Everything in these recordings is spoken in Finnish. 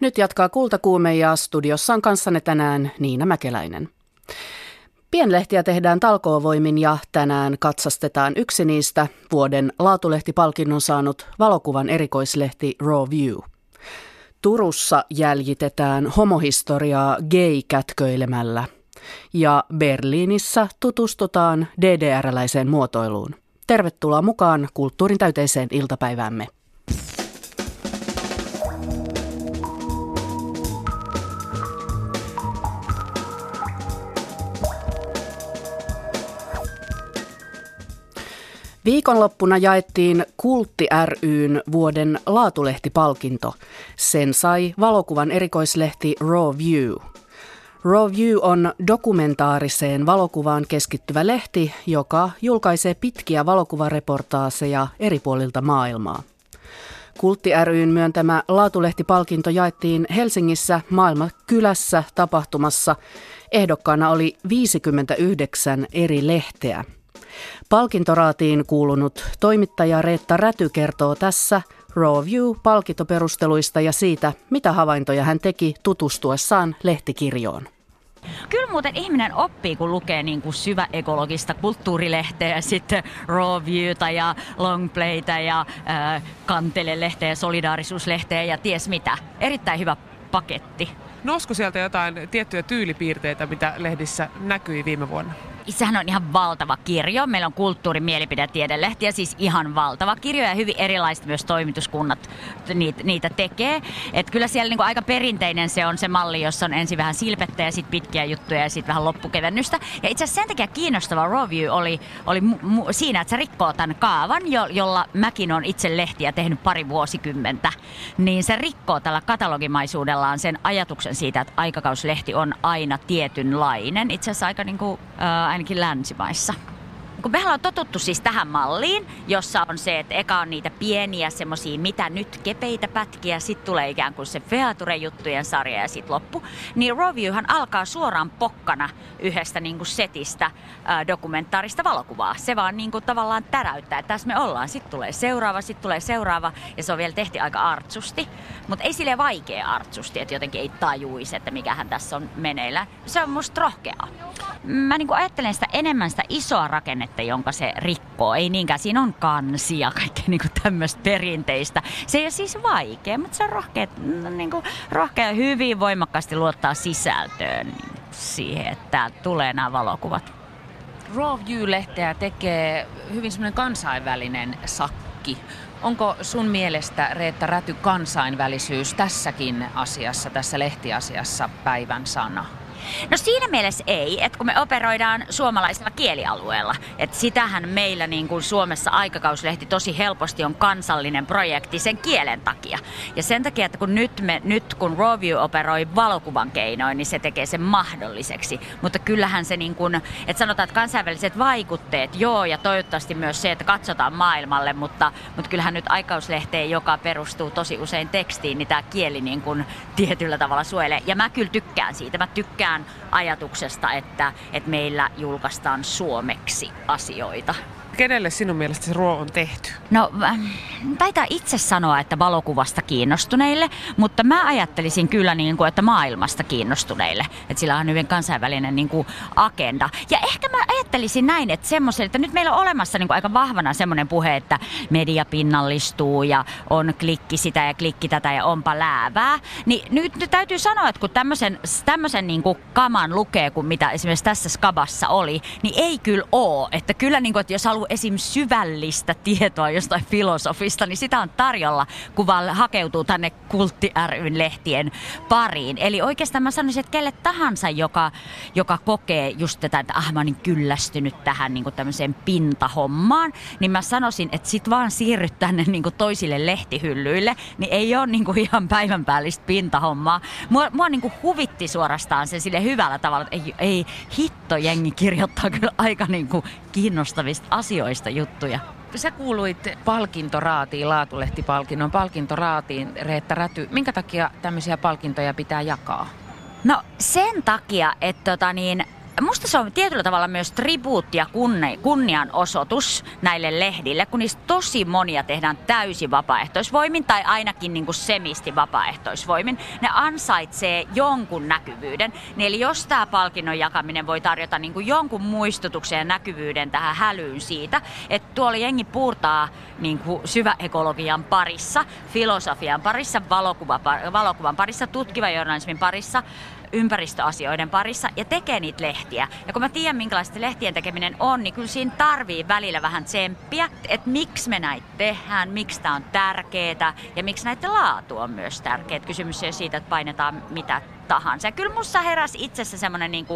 Nyt jatkaa Kultakuume ja studiossa on kanssanne tänään Niina Mäkeläinen. Pienlehtiä tehdään talkoovoimin ja tänään katsastetaan yksi niistä vuoden laatulehtipalkinnon saanut valokuvan erikoislehti Raw View. Turussa jäljitetään homohistoriaa gay-kätköilemällä ja Berliinissä tutustutaan DDR-läiseen muotoiluun. Tervetuloa mukaan kulttuurin täyteiseen iltapäiväämme. Viikonloppuna jaettiin Kultti ryn vuoden laatulehtipalkinto. Sen sai valokuvan erikoislehti Raw View. Raw View on dokumentaariseen valokuvaan keskittyvä lehti, joka julkaisee pitkiä valokuvareportaaseja eri puolilta maailmaa. Kultti ryn myöntämä laatulehtipalkinto jaettiin Helsingissä Maailmankylässä tapahtumassa. Ehdokkaana oli 59 eri lehteä – Palkintoraatiin kuulunut toimittaja Reetta Räty kertoo tässä Raw View-palkintoperusteluista ja siitä, mitä havaintoja hän teki tutustuessaan lehtikirjoon. Kyllä muuten ihminen oppii, kun lukee niin kuin syväekologista kulttuurilehteä ja sitten Raw Viewta ja Longplayta ja äh, Kantele-lehteä ja Solidaarisuuslehteä ja ties mitä. Erittäin hyvä paketti. Nousko sieltä jotain tiettyjä tyylipiirteitä, mitä lehdissä näkyi viime vuonna? Sehän on ihan valtava kirjo. Meillä on kulttuuri, mielipide, tiedelehtiä, siis ihan valtava kirjo ja hyvin erilaiset myös toimituskunnat niitä, niitä tekee. Et kyllä siellä niinku aika perinteinen se on se malli, jossa on ensin vähän silpettä ja sitten pitkiä juttuja ja sitten vähän loppukevennystä. Ja itse asiassa sen takia kiinnostava review oli, oli mu- mu- siinä, että se rikkoo tämän kaavan, jo- jolla mäkin on itse lehtiä tehnyt pari vuosikymmentä. Niin se rikkoo tällä katalogimaisuudellaan sen ajatuksen siitä, että aikakauslehti on aina tietynlainen. Itse asiassa aika niinku, äh, ainakin länsimaissa kun mehän on totuttu siis tähän malliin, jossa on se, että eka on niitä pieniä semmosia mitä nyt kepeitä pätkiä, sitten tulee ikään kuin se Feature-juttujen sarja ja sitten loppu. Niin Roviewhan alkaa suoraan pokkana yhdestä niin kuin setistä ää, dokumentaarista valokuvaa. Se vaan niin kuin tavallaan täräyttää, että tässä me ollaan. Sitten tulee seuraava, sitten tulee seuraava ja se on vielä tehty aika artsusti. Mutta ei sille vaikea artsusti, että jotenkin ei tajuisi, että mikähän tässä on meneillä. Se on musta rohkeaa. Mä niin kuin ajattelen sitä enemmän sitä isoa rakennetta tuotetta, jonka se rikkoo. Ei niinkään, siinä on kansia, kaikkea niin tämmöistä perinteistä. Se ei ole siis vaikea, mutta se on rohkea, niin kuin, rohkea hyvin voimakkaasti luottaa sisältöön siihen, että tulee nämä valokuvat. Raw View-lehteä tekee hyvin semmoinen kansainvälinen sakki. Onko sun mielestä, Reetta Räty, kansainvälisyys tässäkin asiassa, tässä lehtiasiassa päivän sana? No siinä mielessä ei, että kun me operoidaan suomalaisella kielialueella, että sitähän meillä niin kuin Suomessa aikakauslehti tosi helposti on kansallinen projekti sen kielen takia. Ja sen takia, että kun nyt, me, nyt kun Roview operoi valokuvan keinoin, niin se tekee sen mahdolliseksi. Mutta kyllähän se niin kuin, että sanotaan, että kansainväliset vaikutteet, joo, ja toivottavasti myös se, että katsotaan maailmalle, mutta, mutta kyllähän nyt aikauslehteen, joka perustuu tosi usein tekstiin, niin tämä kieli niin kuin tietyllä tavalla suojelee. Ja mä kyllä tykkään siitä. Mä tykkään tykkään ajatuksesta, että, että meillä julkaistaan suomeksi asioita. Kenelle sinun mielestä se ruo on tehty? No, taitaa itse sanoa, että valokuvasta kiinnostuneille, mutta mä ajattelisin kyllä, niin kuin, että maailmasta kiinnostuneille. Että sillä on hyvin kansainvälinen niin kuin, agenda. Ja ehkä mä ajattelisin näin, että semmoiselle, että nyt meillä on olemassa niin kuin, aika vahvana semmoinen puhe, että media pinnallistuu ja on klikki sitä ja klikki tätä ja onpa läävää. Niin nyt, nyt täytyy sanoa, että kun tämmöisen, tämmöisen niin kuin, kaman lukee, kuin mitä esimerkiksi tässä skabassa oli, niin ei kyllä oo. Että kyllä, niin kuin, että jos haluaa esim. syvällistä tietoa jostain filosofista, niin sitä on tarjolla, kun vaan hakeutuu tänne Kultti ryn lehtien pariin. Eli oikeastaan mä sanoisin, että kelle tahansa, joka, joka kokee just tätä, että ah mä niin kyllästynyt tähän niin tämmöiseen pintahommaan, niin mä sanoisin, että sit vaan siirryt tänne niin toisille lehtihyllyille, niin ei ole niin ihan päivän päällistä pintahommaa. Mua, mua niin huvitti suorastaan se sille hyvällä tavalla, että ei, ei hitto jengi kirjoittaa kyllä aika niin kiinnostavista asioista juttuja. Sä kuuluit palkintoraatiin, laatulehtipalkinnon palkintoraatiin, Reetta Räty. Minkä takia tämmöisiä palkintoja pitää jakaa? No sen takia, että tota niin, musta se on tietyllä tavalla myös tribuutti ja kunnianosoitus näille lehdille, kun niistä tosi monia tehdään täysin vapaaehtoisvoimin tai ainakin niin kuin semisti vapaaehtoisvoimin. Ne ansaitsee jonkun näkyvyyden. Niin eli jos tämä palkinnon jakaminen voi tarjota niin kuin jonkun muistutuksen ja näkyvyyden tähän hälyyn siitä, että tuolla jengi puurtaa niin kuin syväekologian parissa, filosofian parissa, valokuva, valokuvan parissa, tutkivan journalismin parissa, ympäristöasioiden parissa ja tekee niitä lehtiä. Ja kun mä tiedän, minkälaista lehtien tekeminen on, niin kyllä siinä tarvii välillä vähän tsemppiä, että miksi me näitä tehdään, miksi tämä on tärkeää ja miksi näiden laatu on myös tärkeää. Kysymys ei siitä, että painetaan mitä tahansa. Ja kyllä musta heräsi itsessä semmoinen niin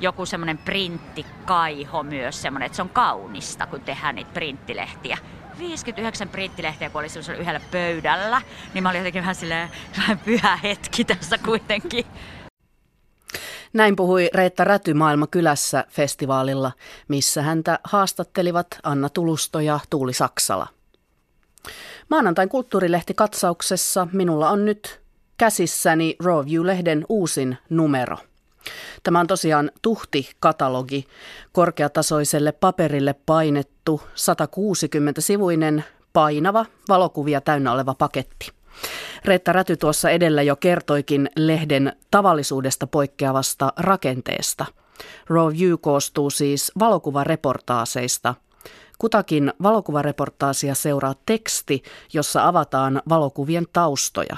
joku semmoinen printtikaiho myös semmoinen, että se on kaunista, kun tehdään niitä printtilehtiä. 59 printtilehtiä, kun oli yhdellä pöydällä, niin mä olin jotenkin vähän silleen, vähän pyhä hetki tässä kuitenkin. Näin puhui Reetta Räty Maailma kylässä festivaalilla, missä häntä haastattelivat Anna Tulusto ja Tuuli Saksala. Maanantain kulttuurilehti katsauksessa minulla on nyt käsissäni Raw View-lehden uusin numero. Tämä on tosiaan tuhti-katalogi, korkeatasoiselle paperille painettu 160-sivuinen painava valokuvia täynnä oleva paketti. Reetta Räty tuossa edellä jo kertoikin lehden tavallisuudesta poikkeavasta rakenteesta. Raw View koostuu siis valokuvareportaaseista. Kutakin valokuvareportaasia seuraa teksti, jossa avataan valokuvien taustoja.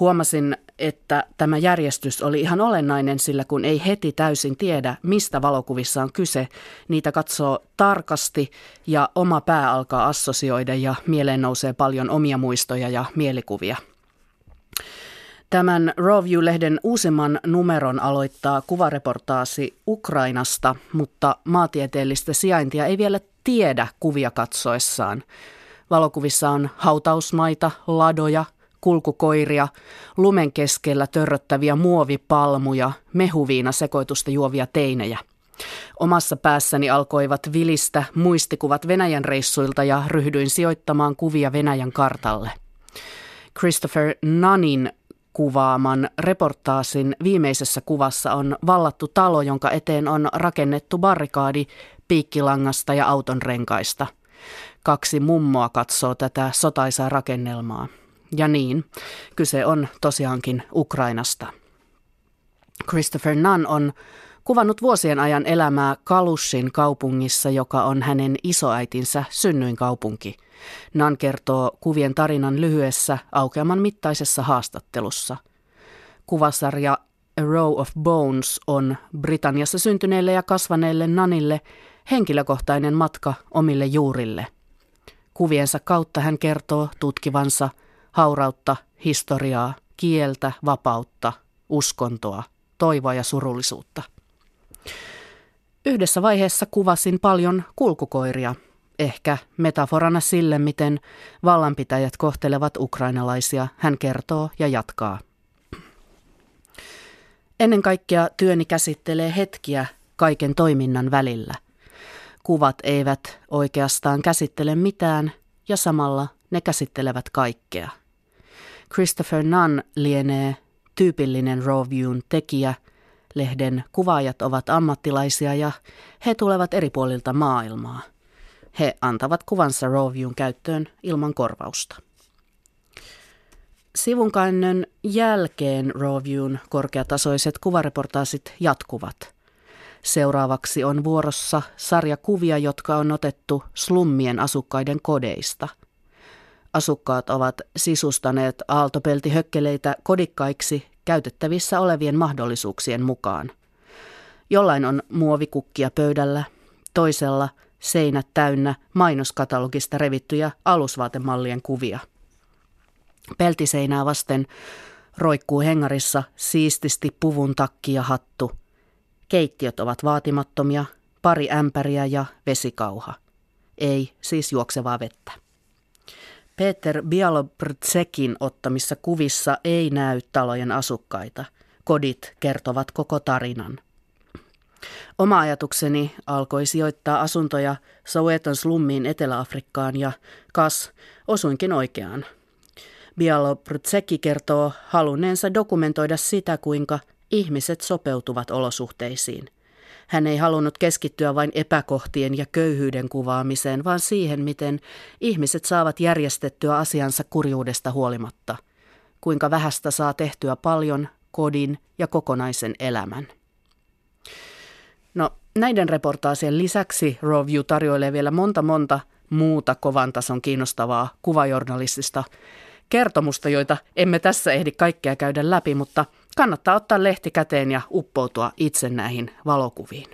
Huomasin, että tämä järjestys oli ihan olennainen, sillä kun ei heti täysin tiedä, mistä valokuvissa on kyse, niitä katsoo tarkasti ja oma pää alkaa assosioida ja mieleen nousee paljon omia muistoja ja mielikuvia. Tämän Roview-lehden uusimman numeron aloittaa kuvareportaasi Ukrainasta, mutta maatieteellistä sijaintia ei vielä tiedä kuvia katsoessaan. Valokuvissa on hautausmaita, ladoja, kulkukoiria, lumen keskellä törröttäviä muovipalmuja, mehuviina sekoitusta juovia teinejä. Omassa päässäni alkoivat vilistä muistikuvat Venäjän reissuilta ja ryhdyin sijoittamaan kuvia Venäjän kartalle. Christopher Nunnin kuvaaman reportaasin viimeisessä kuvassa on vallattu talo, jonka eteen on rakennettu barrikaadi piikkilangasta ja auton renkaista. Kaksi mummoa katsoo tätä sotaisaa rakennelmaa. Ja niin, kyse on tosiaankin Ukrainasta. Christopher Nunn on kuvannut vuosien ajan elämää Kalushin kaupungissa, joka on hänen isoäitinsä synnyinkaupunki. Nan kertoo kuvien tarinan lyhyessä aukeaman mittaisessa haastattelussa. Kuvasarja A Row of Bones on Britanniassa syntyneelle ja kasvaneelle Nanille henkilökohtainen matka omille juurille. Kuviensa kautta hän kertoo tutkivansa haurautta, historiaa, kieltä, vapautta, uskontoa, toivoa ja surullisuutta. Yhdessä vaiheessa kuvasin paljon kulkukoiria, ehkä metaforana sille, miten vallanpitäjät kohtelevat ukrainalaisia, hän kertoo ja jatkaa. Ennen kaikkea työni käsittelee hetkiä kaiken toiminnan välillä. Kuvat eivät oikeastaan käsittele mitään ja samalla ne käsittelevät kaikkea. Christopher Nunn lienee tyypillinen Roviewn tekijä. Lehden kuvaajat ovat ammattilaisia ja he tulevat eri puolilta maailmaa. He antavat kuvansa Roviewn käyttöön ilman korvausta. Sivunkäännön jälkeen Roviewn korkeatasoiset kuvareportaasit jatkuvat. Seuraavaksi on vuorossa sarja kuvia, jotka on otettu slummien asukkaiden kodeista – Asukkaat ovat sisustaneet aaltopeltihökkeleitä kodikkaiksi käytettävissä olevien mahdollisuuksien mukaan. Jollain on muovikukkia pöydällä, toisella seinät täynnä mainoskatalogista revittyjä alusvaatemallien kuvia. Peltiseinää vasten roikkuu hengarissa siististi puvun takki ja hattu. Keittiöt ovat vaatimattomia, pari ämpäriä ja vesikauha. Ei siis juoksevaa vettä. Peter Bialobrtsekin ottamissa kuvissa ei näy talojen asukkaita. Kodit kertovat koko tarinan. Oma ajatukseni alkoi sijoittaa asuntoja Soweton slummiin Etelä-Afrikkaan ja kas, osuinkin oikeaan. Bialobrtsekki kertoo halunneensa dokumentoida sitä, kuinka ihmiset sopeutuvat olosuhteisiin. Hän ei halunnut keskittyä vain epäkohtien ja köyhyyden kuvaamiseen, vaan siihen, miten ihmiset saavat järjestettyä asiansa kurjuudesta huolimatta. Kuinka vähästä saa tehtyä paljon, kodin ja kokonaisen elämän. No, näiden reportaasien lisäksi Roview tarjoilee vielä monta monta muuta kovan tason kiinnostavaa kuvajournalistista kertomusta, joita emme tässä ehdi kaikkea käydä läpi, mutta kannattaa ottaa lehti käteen ja uppoutua itse näihin valokuviin.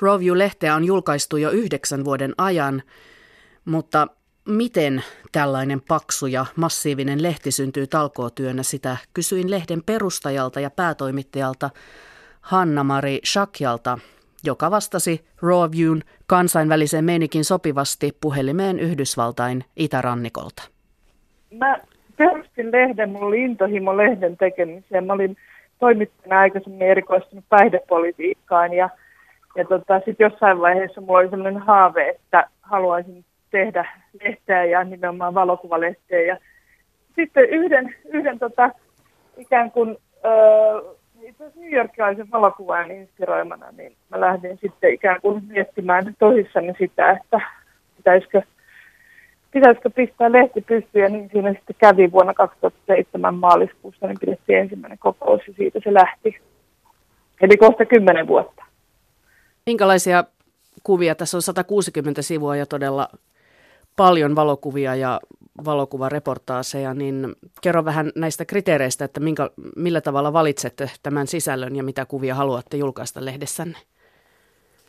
Roview-lehteä on julkaistu jo yhdeksän vuoden ajan, mutta miten tällainen paksu ja massiivinen lehti syntyy talkootyönä, sitä kysyin lehden perustajalta ja päätoimittajalta Hanna-Mari Shakjalta, joka vastasi Rawviewn kansainväliseen meinikin sopivasti puhelimeen Yhdysvaltain itärannikolta. Mä perustin lehden, mulla oli intohimo lehden tekemiseen. Mä olin toimittajana aikaisemmin erikoistunut päihdepolitiikkaan ja, ja tota, sitten jossain vaiheessa mulla oli sellainen haave, että haluaisin tehdä lehteä ja nimenomaan valokuvalehteä. Ja sitten yhden, yhden tota, ikään kuin öö, itse asiassa New Yorkilaisen valokuvan inspiroimana, niin mä lähdin sitten ikään kuin miettimään tosissani sitä, että pitäisikö, pitäisikö pistää lehti pystyyn, ja niin siinä sitten kävi vuonna 2007 maaliskuussa, niin pidettiin ensimmäinen kokous, ja siitä se lähti. Eli kohta kymmenen vuotta. Minkälaisia kuvia? Tässä on 160 sivua ja todella paljon valokuvia ja valokuvareportaaseja, niin kerro vähän näistä kriteereistä, että minkä, millä tavalla valitsette tämän sisällön ja mitä kuvia haluatte julkaista lehdessänne?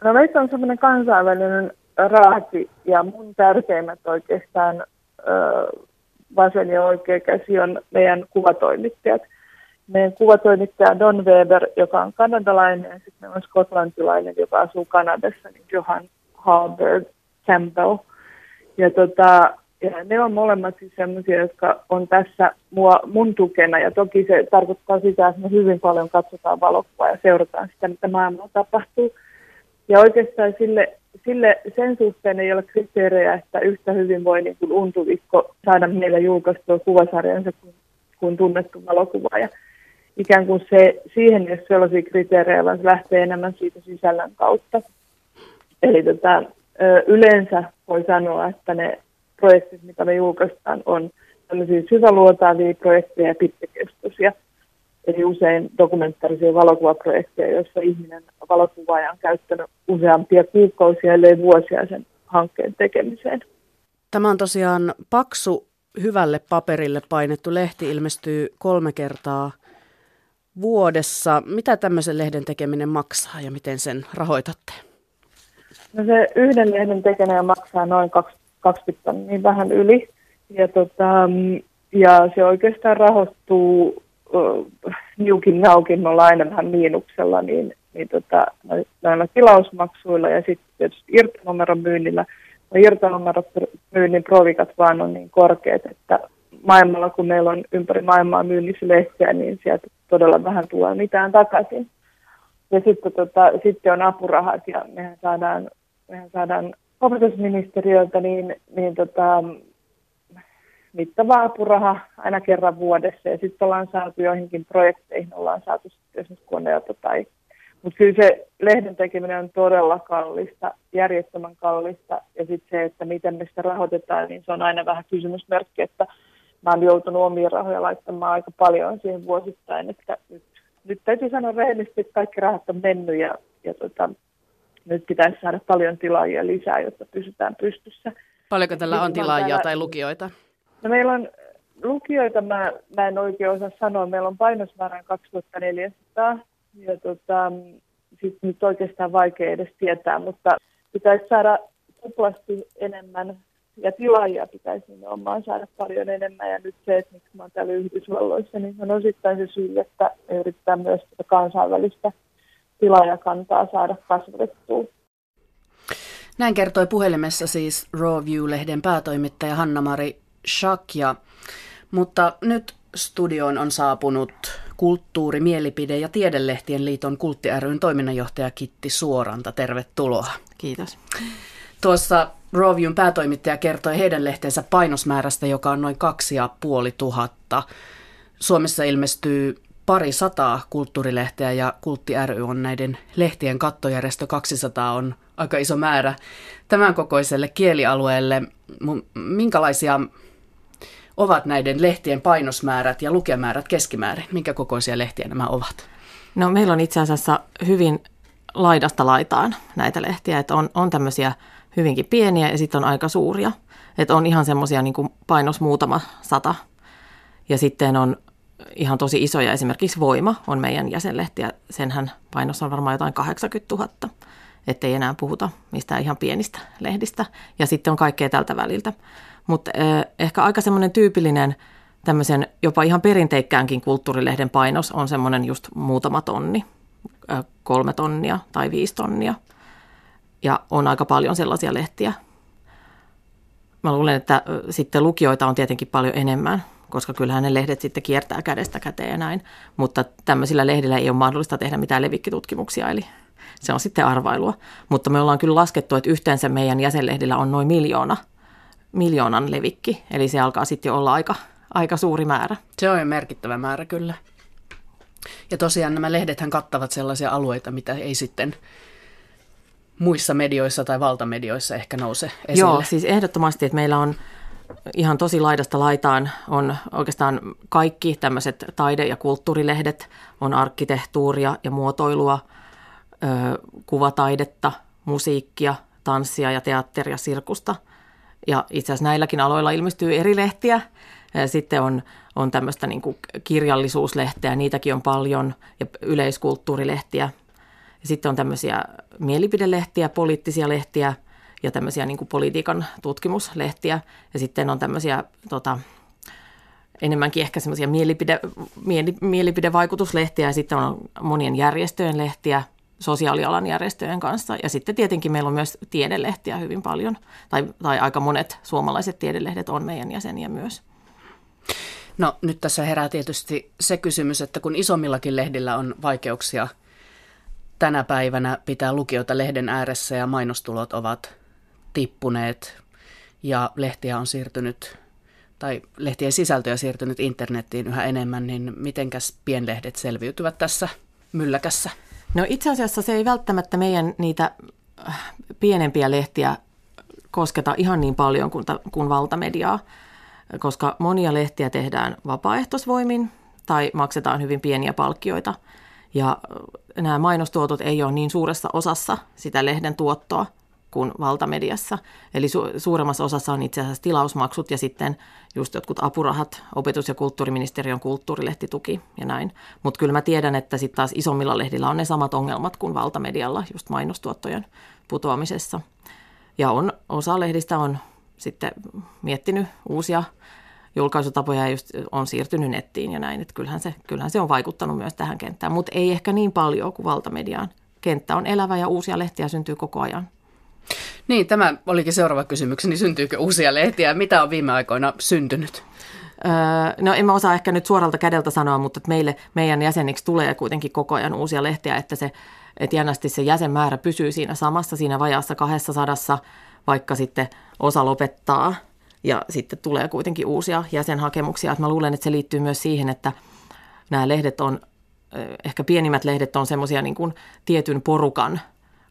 No meistä on semmoinen kansainvälinen raati ja mun tärkeimmät oikeastaan ö, vasen ja oikea käsi on meidän kuvatoimittajat. Meidän kuvatoimittaja Don Weber, joka on kanadalainen, ja sitten meillä on skotlantilainen, joka asuu Kanadassa, niin Johan Halberg Campbell – ja, tota, ja ne on molemmat siis sellaisia, jotka on tässä mua, mun tukena. Ja toki se tarkoittaa sitä, että me hyvin paljon katsotaan valokuvaa ja seurataan sitä, mitä maailmalla tapahtuu. Ja oikeastaan sille, sille sen suhteen ei ole kriteerejä, että yhtä hyvin voi niin kuin untuvikko saada meillä julkaistua kuvasarjansa kuin, kuin tunnettu valokuva. Ja ikään kuin se, siihen ei ole sellaisia kriteerejä, vaan se lähtee enemmän siitä sisällön kautta. Eli tota, yleensä voi sanoa, että ne projektit, mitä me julkaistaan, on tämmöisiä syväluotaavia projekteja ja pitkäkestoisia. Eli usein dokumentaarisia valokuvaprojekteja, joissa ihminen valokuvaaja on käyttänyt useampia kuukausia, ellei vuosia sen hankkeen tekemiseen. Tämä on tosiaan paksu, hyvälle paperille painettu lehti, ilmestyy kolme kertaa vuodessa. Mitä tämmöisen lehden tekeminen maksaa ja miten sen rahoitatte? No se yhden lehden tekeminen maksaa noin 20 tonnia vähän yli. Ja, tota, ja se oikeastaan rahoittuu niukin naukin, me ollaan aina vähän miinuksella, niin, niin tota, näillä tilausmaksuilla ja sitten tietysti irtonumeron myynnillä. No, irtonumeron myynnin provikat vaan on niin korkeat, että maailmalla, kun meillä on ympäri maailmaa myynnissä lehtiä, niin sieltä todella vähän tulee mitään takaisin. Ja sitten, tota, sitten on apurahat ja mehän saadaan mehän saadaan opetusministeriöltä niin, niin tota, mittava apuraha aina kerran vuodessa ja sitten ollaan saatu joihinkin projekteihin, ollaan saatu esimerkiksi koneelta tai mutta kyllä se lehden tekeminen on todella kallista, järjettömän kallista. Ja sitten se, että miten me sitä rahoitetaan, niin se on aina vähän kysymysmerkki, että mä oon joutunut omia rahoja laittamaan aika paljon siihen vuosittain. Että nyt, nyt täytyy sanoa rehellisesti, että kaikki rahat on mennyt ja, ja tota, nyt pitäisi saada paljon tilaajia lisää, jotta pysytään pystyssä. Paljonko tällä on tilaajia täällä... tai lukijoita? No meillä on lukijoita, mä, mä en oikein osaa sanoa, meillä on painosmäärän 2400 ja tota, sit nyt oikeastaan vaikea edes tietää, mutta pitäisi saada tuplasti enemmän ja tilaajia pitäisi nimenomaan saada paljon enemmän. Ja nyt se, että miksi mä oon täällä Yhdysvalloissa, niin on osittain se syy, että me yritetään myös kansainvälistä tilaajakantaa saada kasvatettua. Näin kertoi puhelimessa siis Rawview-lehden päätoimittaja Hanna-Mari Shakja. Mutta nyt studioon on saapunut kulttuuri-, mielipide- ja tiedelehtien liiton Kultti ryn toiminnanjohtaja Kitti Suoranta. Tervetuloa. Kiitos. Tuossa Rawviewn päätoimittaja kertoi heidän lehtensä painosmäärästä, joka on noin kaksi ja puoli tuhatta. Suomessa ilmestyy pari sataa kulttuurilehteä ja Kultti ry on näiden lehtien kattojärjestö 200 on aika iso määrä tämän kokoiselle kielialueelle. Minkälaisia ovat näiden lehtien painosmäärät ja lukemäärät keskimäärin? Minkä kokoisia lehtiä nämä ovat? No meillä on itse asiassa hyvin laidasta laitaan näitä lehtiä, että on, on tämmöisiä hyvinkin pieniä ja sitten on aika suuria. Että on ihan semmoisia niin painos muutama sata. Ja sitten on ihan tosi isoja, esimerkiksi Voima on meidän jäsenlehti ja senhän painos on varmaan jotain 80 000, ettei enää puhuta mistään ihan pienistä lehdistä. Ja sitten on kaikkea tältä väliltä. Mutta eh, ehkä aika semmoinen tyypillinen tämmöisen jopa ihan perinteikkäänkin kulttuurilehden painos on semmoinen just muutama tonni, kolme tonnia tai viisi tonnia. Ja on aika paljon sellaisia lehtiä. Mä luulen, että sitten lukijoita on tietenkin paljon enemmän, koska kyllähän ne lehdet sitten kiertää kädestä käteen ja näin. Mutta tämmöisillä lehdillä ei ole mahdollista tehdä mitään levikkitutkimuksia, eli se on sitten arvailua. Mutta me ollaan kyllä laskettu, että yhteensä meidän jäsenlehdillä on noin miljoona, miljoonan levikki, eli se alkaa sitten jo olla aika, aika suuri määrä. Se on jo merkittävä määrä kyllä. Ja tosiaan nämä lehdethän kattavat sellaisia alueita, mitä ei sitten muissa medioissa tai valtamedioissa ehkä nouse esille. Joo, siis ehdottomasti, että meillä on ihan tosi laidasta laitaan on oikeastaan kaikki tämmöiset taide- ja kulttuurilehdet, on arkkitehtuuria ja muotoilua, kuvataidetta, musiikkia, tanssia ja teatteria, sirkusta. Ja itse asiassa näilläkin aloilla ilmestyy eri lehtiä. Sitten on, on tämmöistä niin kirjallisuuslehteä, niitäkin on paljon, ja yleiskulttuurilehtiä. Sitten on tämmöisiä mielipidelehtiä, poliittisia lehtiä – ja tämmöisiä niin politiikan tutkimuslehtiä. Ja sitten on tämmöisiä tota, enemmänkin ehkä semmoisia mielipide, mieli, mielipidevaikutuslehtiä ja sitten on monien järjestöjen lehtiä, sosiaalialan järjestöjen kanssa. Ja sitten tietenkin meillä on myös tiedelehtiä hyvin paljon, tai, tai aika monet suomalaiset tiedelehdet on meidän jäseniä myös. No nyt tässä herää tietysti se kysymys, että kun isommillakin lehdillä on vaikeuksia tänä päivänä pitää lukijoita lehden ääressä ja mainostulot ovat tippuneet ja lehtiä on siirtynyt tai lehtien sisältöjä siirtynyt internettiin yhä enemmän, niin mitenkäs pienlehdet selviytyvät tässä mylläkässä? No itse asiassa se ei välttämättä meidän niitä äh, pienempiä lehtiä kosketa ihan niin paljon kuin, kuin valtamediaa, koska monia lehtiä tehdään vapaaehtoisvoimin tai maksetaan hyvin pieniä palkkioita. Ja äh, nämä mainostuotot ei ole niin suuressa osassa sitä lehden tuottoa, kuin valtamediassa. Eli su- suuremmassa osassa on itse asiassa tilausmaksut ja sitten just jotkut apurahat, opetus- ja kulttuuriministeriön kulttuurilehtituki ja näin. Mutta kyllä mä tiedän, että sitten taas isommilla lehdillä on ne samat ongelmat kuin valtamedialla just mainostuottojen putoamisessa. Ja on, osa lehdistä on sitten miettinyt uusia julkaisutapoja ja just on siirtynyt nettiin ja näin. Että kyllähän se, kyllähän se on vaikuttanut myös tähän kenttään, mutta ei ehkä niin paljon kuin valtamediaan. Kenttä on elävä ja uusia lehtiä syntyy koko ajan. Niin, tämä olikin seuraava kysymykseni. Syntyykö uusia lehtiä? Mitä on viime aikoina syntynyt? Öö, no en mä osaa ehkä nyt suoralta kädeltä sanoa, mutta että meille, meidän jäseniksi tulee kuitenkin koko ajan uusia lehtiä, että se että jännästi se jäsenmäärä pysyy siinä samassa, siinä vajaassa kahdessa sadassa, vaikka sitten osa lopettaa ja sitten tulee kuitenkin uusia jäsenhakemuksia. Että mä luulen, että se liittyy myös siihen, että nämä lehdet on, ehkä pienimmät lehdet on semmoisia niin tietyn porukan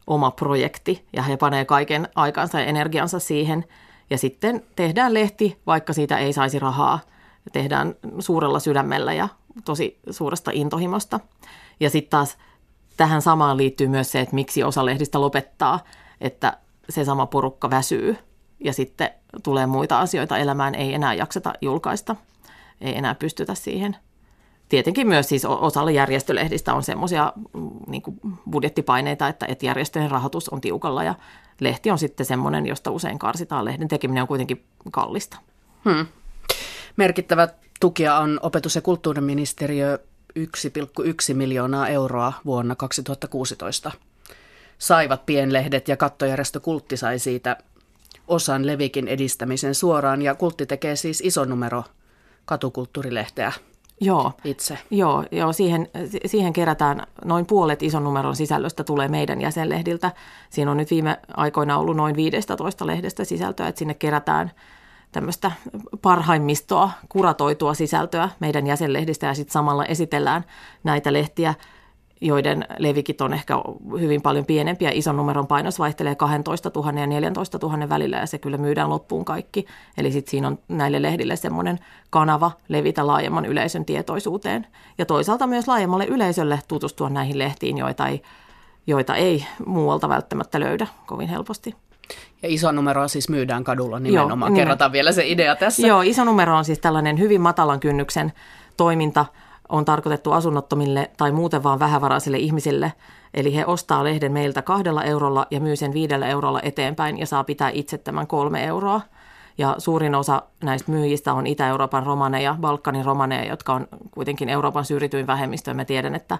oma projekti ja he panee kaiken aikansa ja energiansa siihen. Ja sitten tehdään lehti, vaikka siitä ei saisi rahaa. Tehdään suurella sydämellä ja tosi suuresta intohimosta. Ja sitten taas tähän samaan liittyy myös se, että miksi osa lehdistä lopettaa, että se sama porukka väsyy ja sitten tulee muita asioita elämään, ei enää jakseta julkaista, ei enää pystytä siihen – tietenkin myös siis osalla järjestölehdistä on semmoisia mm, niin budjettipaineita, että, että järjestöjen rahoitus on tiukalla ja lehti on sitten semmoinen, josta usein karsitaan. Lehden tekeminen on kuitenkin kallista. Hmm. Merkittävä tukia on opetus- ja kulttuuriministeriö 1,1 miljoonaa euroa vuonna 2016. Saivat pienlehdet ja kattojärjestö Kultti sai siitä osan Levikin edistämisen suoraan ja Kultti tekee siis iso numero katukulttuurilehteä Joo, itse. Joo, joo siihen, siihen kerätään noin puolet ison numeron sisällöstä tulee meidän jäsenlehdiltä. Siinä on nyt viime aikoina ollut noin 15 lehdestä sisältöä, että sinne kerätään tämmöistä parhaimmistoa, kuratoitua sisältöä meidän jäsenlehdistä ja sitten samalla esitellään näitä lehtiä joiden levikit on ehkä hyvin paljon pienempiä. Ison numeron painos vaihtelee 12 000 ja 14 000 välillä ja se kyllä myydään loppuun kaikki. Eli sitten siinä on näille lehdille semmoinen kanava levitä laajemman yleisön tietoisuuteen. Ja toisaalta myös laajemmalle yleisölle tutustua näihin lehtiin, joita ei, joita ei muualta välttämättä löydä kovin helposti. Ja iso numero siis myydään kadulla nimenomaan. Joo, Kerrotaan vielä se idea tässä. Joo, iso numero on siis tällainen hyvin matalan kynnyksen toiminta – on tarkoitettu asunnottomille tai muuten vaan vähävaraisille ihmisille. Eli he ostaa lehden meiltä kahdella eurolla ja myy sen viidellä eurolla eteenpäin ja saa pitää itse tämän kolme euroa. Ja suurin osa näistä myyjistä on Itä-Euroopan romaneja, Balkanin romaneja, jotka on kuitenkin Euroopan syrjityin vähemmistö. Mä tiedän, että,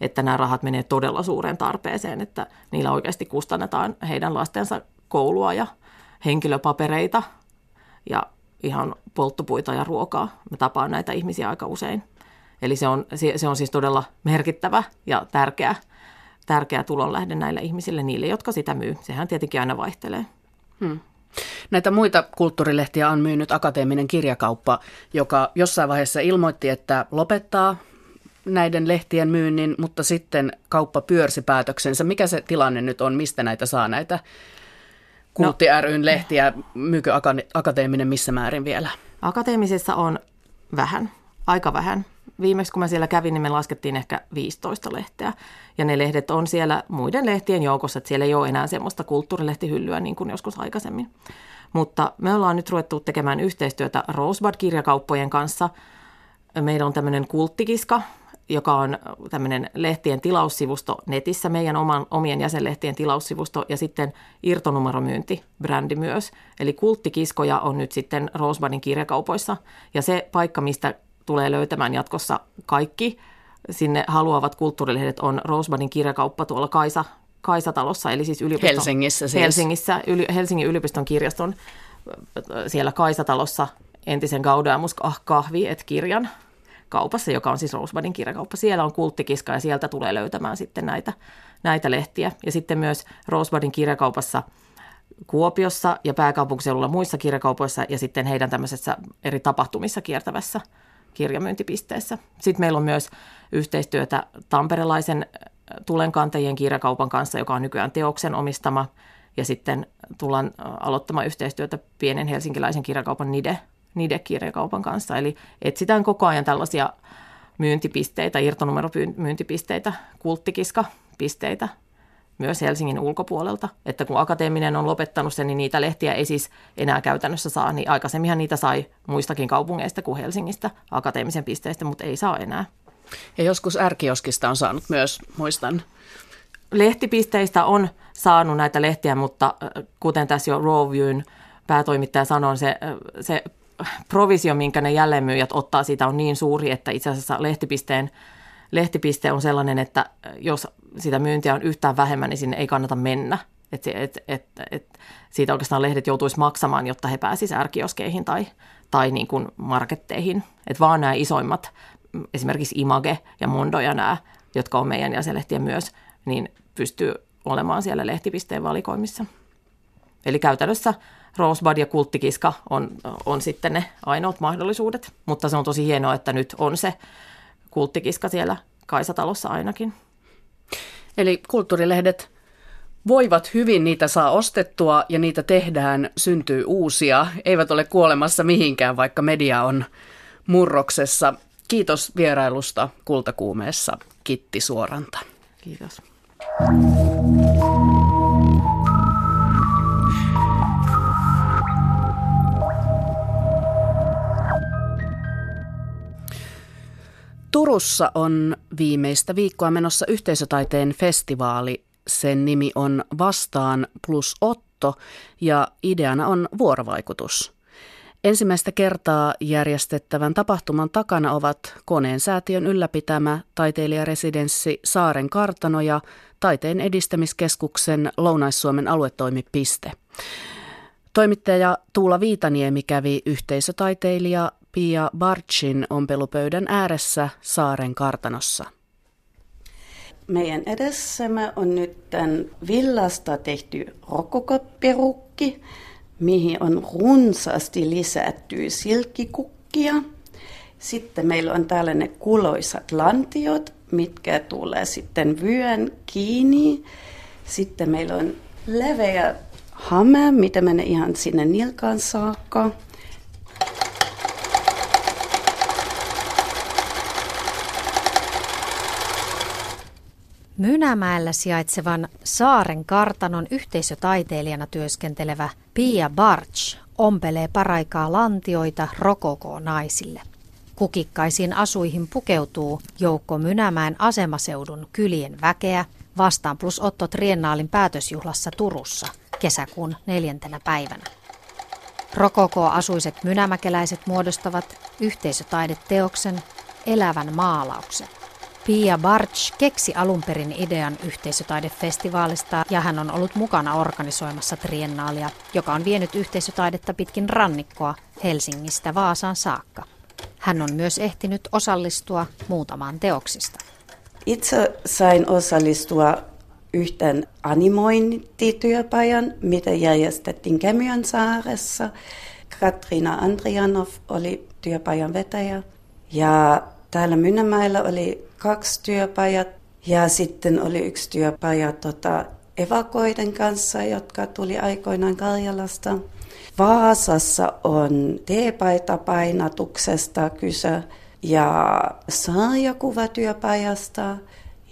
että nämä rahat menee todella suureen tarpeeseen, että niillä oikeasti kustannetaan heidän lastensa koulua ja henkilöpapereita ja ihan polttopuita ja ruokaa. Mä tapaan näitä ihmisiä aika usein. Eli se on, se on siis todella merkittävä ja tärkeä, tärkeä tulonlähde näille ihmisille, niille, jotka sitä myy. Sehän tietenkin aina vaihtelee. Hmm. Näitä muita kulttuurilehtiä on myynyt akateeminen kirjakauppa, joka jossain vaiheessa ilmoitti, että lopettaa näiden lehtien myynnin, mutta sitten kauppa pyörsi päätöksensä. Mikä se tilanne nyt on, mistä näitä saa näitä Kultti no, ryn lehtiä, myykö akateeminen missä määrin vielä? Akateemisessa on vähän, aika vähän viimeksi kun mä siellä kävin, niin me laskettiin ehkä 15 lehteä. Ja ne lehdet on siellä muiden lehtien joukossa, että siellä ei ole enää semmoista kulttuurilehtihyllyä niin kuin joskus aikaisemmin. Mutta me ollaan nyt ruvettu tekemään yhteistyötä Rosebud-kirjakauppojen kanssa. Meillä on tämmöinen kulttikiska, joka on tämmöinen lehtien tilaussivusto netissä, meidän oman, omien jäsenlehtien tilaussivusto ja sitten irtonumeromyynti, brändi myös. Eli kulttikiskoja on nyt sitten Rosebudin kirjakaupoissa ja se paikka, mistä tulee löytämään jatkossa kaikki sinne haluavat kulttuurilehdet on Rosebudin kirjakauppa tuolla Kaisa, Kaisatalossa, eli siis yliopiston, Helsingissä siis. Helsingissä, yli, Helsingin yliopiston kirjaston siellä Kaisatalossa entisen Gaudeamus kahvi et kirjan kaupassa, joka on siis Rosebudin kirjakauppa. Siellä on kulttikiska ja sieltä tulee löytämään sitten näitä, näitä lehtiä. Ja sitten myös Rosebudin kirjakaupassa Kuopiossa ja pääkaupunkiseudulla muissa kirjakaupoissa ja sitten heidän tämmöisessä eri tapahtumissa kiertävässä kirjamyyntipisteessä. Sitten meillä on myös yhteistyötä tamperelaisen äh, tulenkantajien kirjakaupan kanssa, joka on nykyään teoksen omistama. Ja sitten tullaan äh, aloittamaan yhteistyötä pienen helsinkiläisen kirjakaupan Nide, Nide-kirjakaupan kanssa. Eli etsitään koko ajan tällaisia myyntipisteitä, irtonumeromyyntipisteitä, kulttikiska-pisteitä myös Helsingin ulkopuolelta. Että kun akateeminen on lopettanut sen, niin niitä lehtiä ei siis enää käytännössä saa. Niin aikaisemminhan niitä sai muistakin kaupungeista kuin Helsingistä akateemisen pisteistä, mutta ei saa enää. Ja joskus ärkioskista on saanut myös, muistan. Lehtipisteistä on saanut näitä lehtiä, mutta kuten tässä jo Roviewn päätoimittaja sanoi, se, se provisio, minkä ne jälleenmyyjät ottaa siitä on niin suuri, että itse asiassa lehtipisteen lehtipiste on sellainen, että jos sitä myyntiä on yhtään vähemmän, niin sinne ei kannata mennä. Et, et, et, et, siitä oikeastaan lehdet joutuisi maksamaan, jotta he pääsisivät ärkioskeihin tai, tai niin kuin marketteihin. Et vaan nämä isoimmat, esimerkiksi Image ja Mondo ja nämä, jotka on meidän jäsenlehtien myös, niin pystyy olemaan siellä lehtipisteen valikoimissa. Eli käytännössä Rosebud ja Kulttikiska on, on sitten ne ainoat mahdollisuudet, mutta se on tosi hienoa, että nyt on se kulttikiska siellä Kaisatalossa ainakin. Eli kulttuurilehdet voivat hyvin, niitä saa ostettua ja niitä tehdään, syntyy uusia, eivät ole kuolemassa mihinkään, vaikka media on murroksessa. Kiitos vierailusta Kultakuumeessa, Kitti Suoranta. Kiitos. Turussa on viimeistä viikkoa menossa yhteisötaiteen festivaali. Sen nimi on Vastaan plus Otto ja ideana on vuorovaikutus. Ensimmäistä kertaa järjestettävän tapahtuman takana ovat Koneen säätiön ylläpitämä taiteilijaresidenssi Saaren kartano ja Taiteen edistämiskeskuksen Lounais-Suomen aluetoimipiste. Toimittaja Tuula Viitaniemi kävi yhteisötaiteilija Pia Barchin ompelupöydän ääressä Saaren kartanossa. Meidän edessämme on nyt tämän villasta tehty rokokopperukki. mihin on runsaasti lisätty silkkikukkia. Sitten meillä on tällainen kuloisat lantiot, mitkä tulee sitten vyön kiinni. Sitten meillä on leveä hame, mitä menee ihan sinne nilkaan saakka. Mynämäellä sijaitsevan Saaren kartanon yhteisötaiteilijana työskentelevä Pia Barch ompelee paraikaa lantioita rokoko-naisille. Kukikkaisiin asuihin pukeutuu joukko Mynämäen asemaseudun kylien väkeä vastaan plus Otto Triennaalin päätösjuhlassa Turussa kesäkuun neljäntenä päivänä. Rokoko-asuiset mynämäkeläiset muodostavat yhteisötaideteoksen Elävän maalauksen. Pia Barch keksi alun perin idean yhteisötaidefestivaalista ja hän on ollut mukana organisoimassa triennaalia, joka on vienyt yhteisötaidetta pitkin rannikkoa Helsingistä Vaasaan saakka. Hän on myös ehtinyt osallistua muutamaan teoksista. Itse sain osallistua yhten animointityöpajan, mitä järjestettiin Kemion saaressa. Katriina Andrianov oli työpajan vetäjä. Ja täällä Mynämäellä oli kaksi työpajat ja sitten oli yksi työpaja tota, evakoiden kanssa, jotka tuli aikoinaan Karjalasta. Vaasassa on teepaitapainatuksesta kyse ja saajakuvatyöpajasta.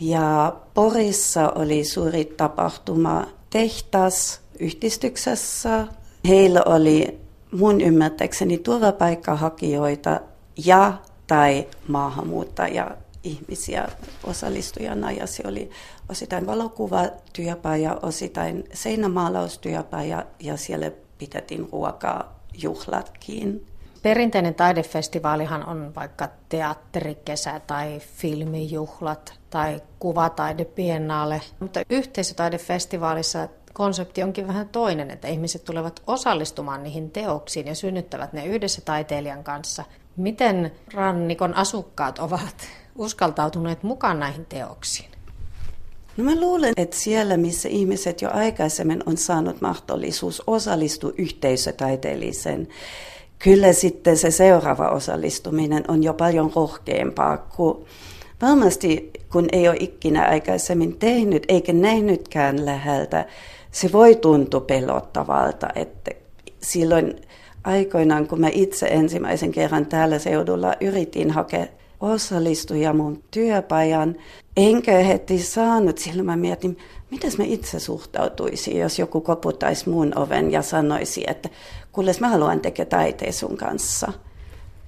Ja Porissa oli suuri tapahtuma tehtas yhdistyksessä. Heillä oli mun ymmärtääkseni turvapaikkahakijoita ja tai maahanmuuttajia ihmisiä osallistujana ja se oli osittain valokuvatyöpaja, osittain seinämaalaustyöpaja ja siellä pidettiin ruokaa juhlatkin. Perinteinen taidefestivaalihan on vaikka teatterikesä tai filmijuhlat tai kuvataidebiennaale, mutta yhteisötaidefestivaalissa konsepti onkin vähän toinen, että ihmiset tulevat osallistumaan niihin teoksiin ja synnyttävät ne yhdessä taiteilijan kanssa. Miten rannikon asukkaat ovat uskaltautuneet mukaan näihin teoksiin? No mä luulen, että siellä, missä ihmiset jo aikaisemmin on saanut mahdollisuus osallistua yhteisötaiteelliseen, kyllä sitten se seuraava osallistuminen on jo paljon rohkeampaa kuin varmasti kun ei ole ikinä aikaisemmin tehnyt eikä nähnytkään läheltä, se voi tuntua pelottavalta, että silloin aikoinaan, kun mä itse ensimmäisen kerran täällä seudulla yritin hakea osallistuja mun työpajan, enkä heti saanut, silloin mä mietin, mitäs mä itse suhtautuisin, jos joku koputtaisi mun oven ja sanoisi, että kuule, mä haluan tekee taiteen sun kanssa.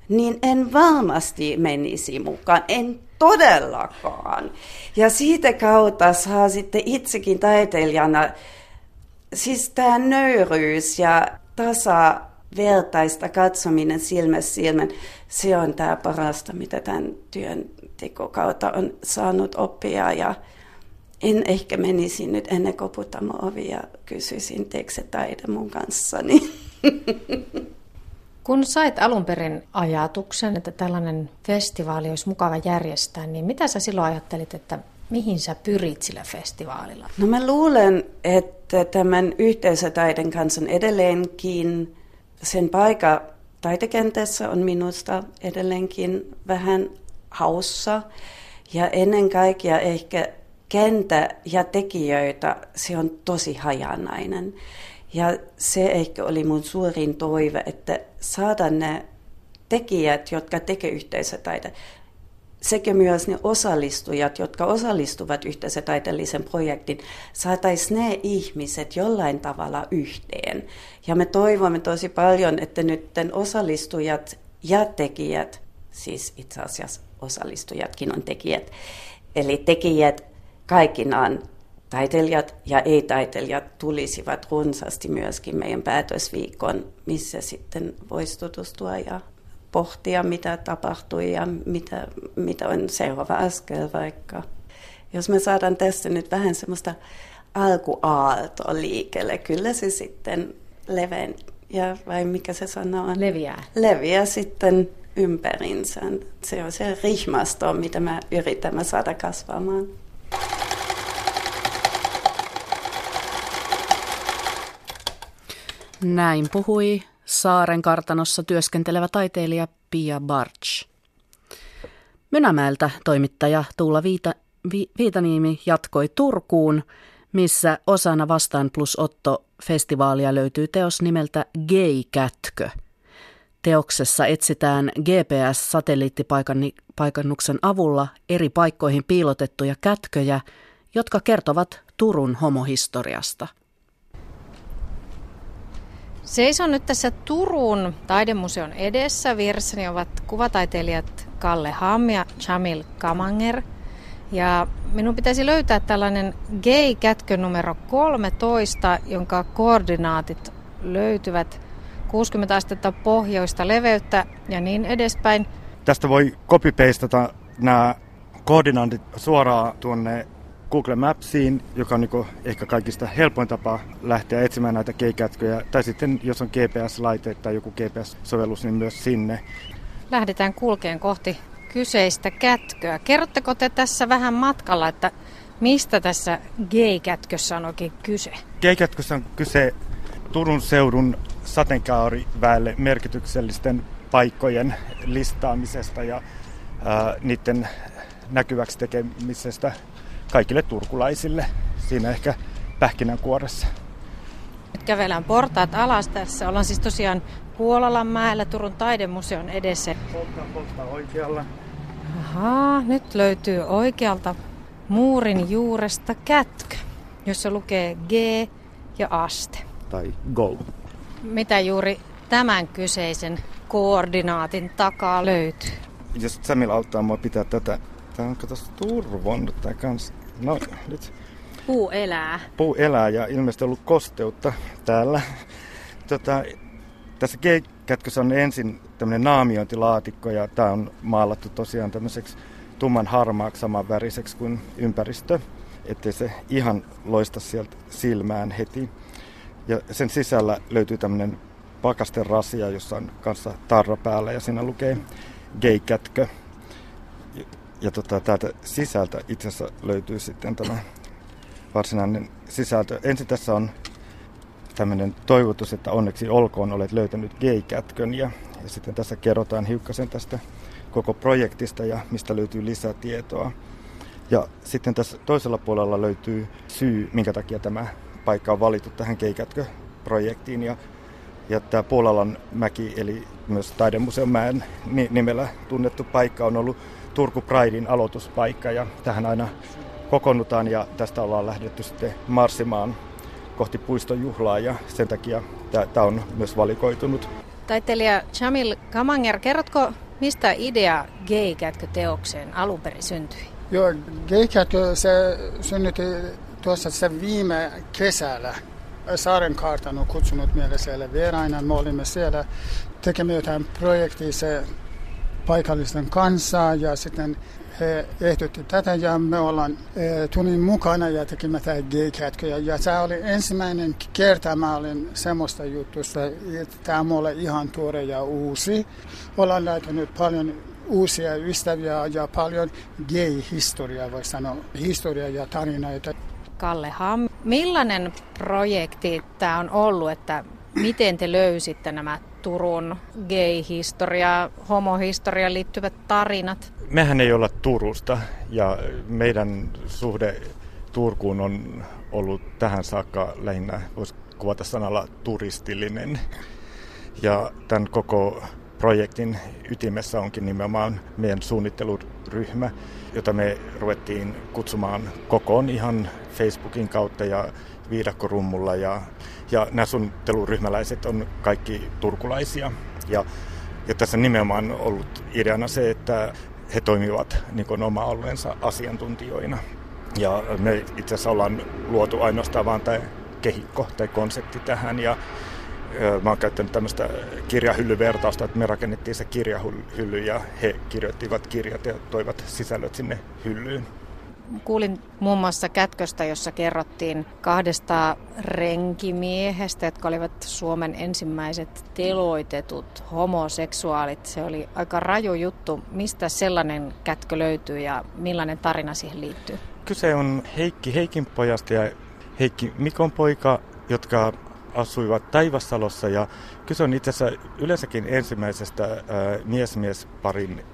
Niin en varmasti menisi mukaan, en todellakaan. Ja siitä kautta saa sitten itsekin taiteilijana, siis tämä nöyryys ja tasa vertaista katsominen silmässä silmän, se on tämä parasta, mitä tämän työn kautta on saanut oppia. Ja en ehkä menisi nyt ennen koputamo ovi ja kysyisin, teekö se taide mun kanssani. Kun sait alun perin ajatuksen, että tällainen festivaali olisi mukava järjestää, niin mitä sä silloin ajattelit, että mihin sä pyrit sillä festivaalilla? No mä luulen, että tämän yhteisötaiden kanssa on edelleenkin sen paikka taitekentässä on minusta edelleenkin vähän haussa. Ja ennen kaikkea ehkä kentä ja tekijöitä, se on tosi hajanainen. Ja se ehkä oli mun suurin toive, että saada ne tekijät, jotka tekevät yhteisötaita, sekä myös ne osallistujat, jotka osallistuvat yhteisötaiteellisen projektin, saataisiin ne ihmiset jollain tavalla yhteen. Ja me toivomme tosi paljon, että nyt osallistujat ja tekijät, siis itse asiassa osallistujatkin on tekijät, eli tekijät kaikkinaan taiteilijat ja ei-taiteilijat tulisivat runsaasti myöskin meidän päätösviikon, missä sitten voisi tutustua ja pohtia, mitä tapahtui ja mitä, mitä on seuraava askel vaikka. Jos me saadaan tässä nyt vähän semmoista alkuaaltoa liikelle, kyllä se sitten leveen, ja vai mikä se sana on? Leviää. Leviää sitten ympärinsä. Se on se rihmasto, mitä me yritämme saada kasvamaan. Näin puhui Saaren kartanossa työskentelevä taiteilija Pia Barch. Mynämäeltä toimittaja Tuula Viita, Vi, Viitaniimi jatkoi Turkuun, missä osana Vastaan plus Otto festivaalia löytyy teos nimeltä Gay-kätkö. Teoksessa etsitään GPS-satelliittipaikannuksen avulla eri paikkoihin piilotettuja kätköjä, jotka kertovat Turun homohistoriasta – Seison nyt tässä Turun taidemuseon edessä. Vieressäni ovat kuvataiteilijat Kalle Hamm ja Jamil Kamanger. Ja minun pitäisi löytää tällainen gay-kätkö numero 13, jonka koordinaatit löytyvät 60 astetta pohjoista leveyttä ja niin edespäin. Tästä voi copy-pastata nämä koordinaatit suoraan tuonne Google Mapsiin, joka on niin ehkä kaikista helpoin tapa lähteä etsimään näitä keikätköjä. Tai sitten jos on GPS-laite tai joku GPS-sovellus, niin myös sinne. Lähdetään kulkeen kohti kyseistä kätköä. Kerrotteko te tässä vähän matkalla, että mistä tässä gay-kätkössä on oikein kyse? Gay-kätkössä on kyse Turun seudun sateenkaariväelle merkityksellisten paikkojen listaamisesta ja ää, niiden näkyväksi tekemisestä kaikille turkulaisille. Siinä ehkä pähkinänkuoressa. Nyt kävelään portaat alas tässä. Ollaan siis tosiaan Puolalan mäellä Turun taidemuseon edessä. Poltta, poltta oikealla. Ahaa, nyt löytyy oikealta muurin juuresta kätkö, jossa lukee G ja aste. Tai go. Mitä juuri tämän kyseisen koordinaatin takaa löytyy? Jos Samil auttaa mua pitää tätä. Tämä on katos turvonnut tämä kans. No nyt. Puu elää. Puu elää ja ilmeisesti ollut kosteutta täällä. Tota, tässä kätkössä on ensin tämmöinen naamiointilaatikko ja tämä on maalattu tosiaan tämmöiseksi tumman harmaaksi saman väriseksi kuin ympäristö, ettei se ihan loista sieltä silmään heti. Ja sen sisällä löytyy tämmöinen pakasten rasia, jossa on kanssa tarra päällä ja siinä lukee gay-kätkö ja tota, täältä sisältä itse asiassa löytyy sitten tämä varsinainen sisältö. Ensin tässä on tämmöinen toivotus, että onneksi olkoon olet löytänyt gay-kätkön ja, ja sitten tässä kerrotaan hiukkasen tästä koko projektista ja mistä löytyy lisätietoa. Ja sitten tässä toisella puolella löytyy syy, minkä takia tämä paikka on valittu tähän Geikätkö-projektiin. Ja, ja tämä Puolalan mäki, eli myös Taidemuseon mäen nimellä tunnettu paikka on ollut Turku Pridein aloituspaikka ja tähän aina kokoonnutaan ja tästä ollaan lähdetty sitten marssimaan kohti puiston juhlaa ja sen takia tämä on myös valikoitunut. Taiteilija Jamil Kamanger, kerrotko mistä idea Gay-kätkö-teokseen alun perin syntyi? Joo, Gay-kätkö se syntyi tuossa se viime kesällä. Saaren kartan on kutsunut meille siellä vieraina. Me olimme siellä tekemässä jotain projektia. Se paikallisten kanssa ja sitten he ehdotti tätä ja me ollaan e, tulin mukana ja tekimme tätä gay Ja se oli ensimmäinen kerta mä olin semmoista jutusta, että tämä mulle ihan tuore ja uusi. Ollaan löytänyt paljon uusia ystäviä ja paljon gay-historiaa, voi sanoa, historiaa ja tarinoita. Kalle Ham, millainen projekti tämä on ollut, että miten te löysitte nämä Turun gay-historia, homohistoria liittyvät tarinat? Mehän ei olla Turusta ja meidän suhde Turkuun on ollut tähän saakka lähinnä, voisi kuvata sanalla turistillinen. Ja tämän koko projektin ytimessä onkin nimenomaan meidän suunnitteluryhmä, jota me ruvettiin kutsumaan kokoon ihan Facebookin kautta ja viidakkorummulla ja ja nämä suunnitteluryhmäläiset on kaikki turkulaisia. Ja, ja tässä nimenomaan on ollut ideana se, että he toimivat niin oma alueensa asiantuntijoina. Ja me itse asiassa ollaan luotu ainoastaan vain tämä kehikko tai konsepti tähän. Ja mä oon käyttänyt tämmöistä kirjahyllyvertausta, että me rakennettiin se kirjahylly ja he kirjoittivat kirjat ja toivat sisällöt sinne hyllyyn. Kuulin muun muassa kätköstä, jossa kerrottiin kahdesta renkimiehestä, jotka olivat Suomen ensimmäiset teloitetut homoseksuaalit. Se oli aika raju juttu. Mistä sellainen kätkö löytyy ja millainen tarina siihen liittyy? Kyse on Heikki Heikin pojasta ja Heikki Mikon poika, jotka asuivat Taivassalossa ja kyse on itse asiassa yleensäkin ensimmäisestä mies-mies-parin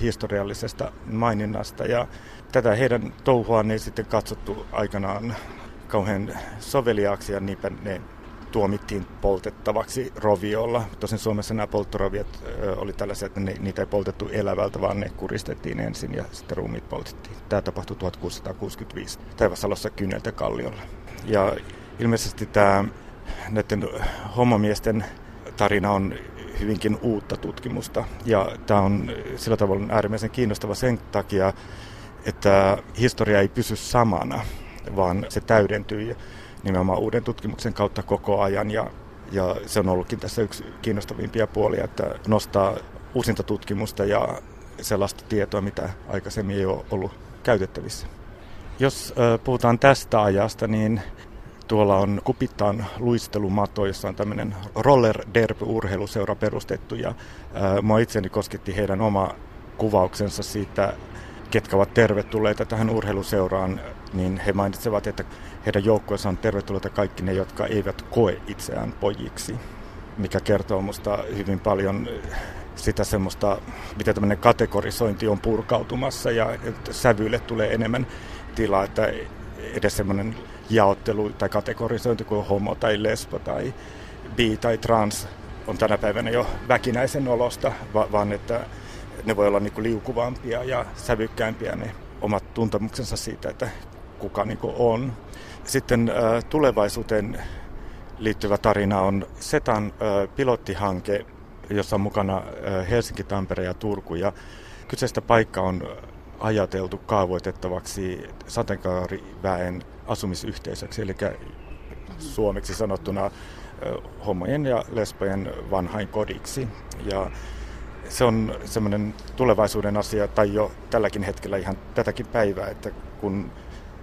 historiallisesta maininnasta ja tätä heidän touhuaan ei sitten katsottu aikanaan kauhean soveliaaksi ja niinpä ne tuomittiin poltettavaksi roviolla. Tosin Suomessa nämä polttoroviot oli tällaisia, että ne, niitä ei poltettu elävältä, vaan ne kuristettiin ensin ja sitten ruumiit poltettiin. Tämä tapahtui 1665 Taivasalossa Kynneltä kalliolla. Ja ilmeisesti tämä näiden homomiesten tarina on hyvinkin uutta tutkimusta. Ja tämä on sillä tavalla äärimmäisen kiinnostava sen takia, että historia ei pysy samana, vaan se täydentyy nimenomaan uuden tutkimuksen kautta koko ajan. Ja, ja se on ollutkin tässä yksi kiinnostavimpia puolia, että nostaa uusinta tutkimusta ja sellaista tietoa, mitä aikaisemmin ei ole ollut käytettävissä. Jos puhutaan tästä ajasta, niin tuolla on Kupittaan luistelumato, jossa on tämmöinen roller derby urheiluseura perustettu ja ää, mua itseni kosketti heidän oma kuvauksensa siitä, ketkä ovat tervetulleita tähän urheiluseuraan, niin he mainitsevat, että heidän joukkueensa on tervetulleita kaikki ne, jotka eivät koe itseään pojiksi, mikä kertoo minusta hyvin paljon sitä semmoista, mitä tämmöinen kategorisointi on purkautumassa ja sävyille tulee enemmän tilaa, että edes semmoinen jaottelu tai kategorisointi kuin homo tai lesbo tai bi tai trans on tänä päivänä jo väkinäisen olosta, vaan että ne voi olla niin kuin liukuvampia ja sävykkäämpiä ne omat tuntemuksensa siitä, että kuka niin kuin on. Sitten tulevaisuuteen liittyvä tarina on SETAn pilottihanke, jossa on mukana Helsinki, Tampere ja Turku. Ja kyseistä paikka on ajateltu kaavoitettavaksi sateenkaariväen asumisyhteisöksi, eli suomeksi sanottuna homojen ja lesbojen vanhain kodiksi. Ja se on semmoinen tulevaisuuden asia, tai jo tälläkin hetkellä ihan tätäkin päivää, että kun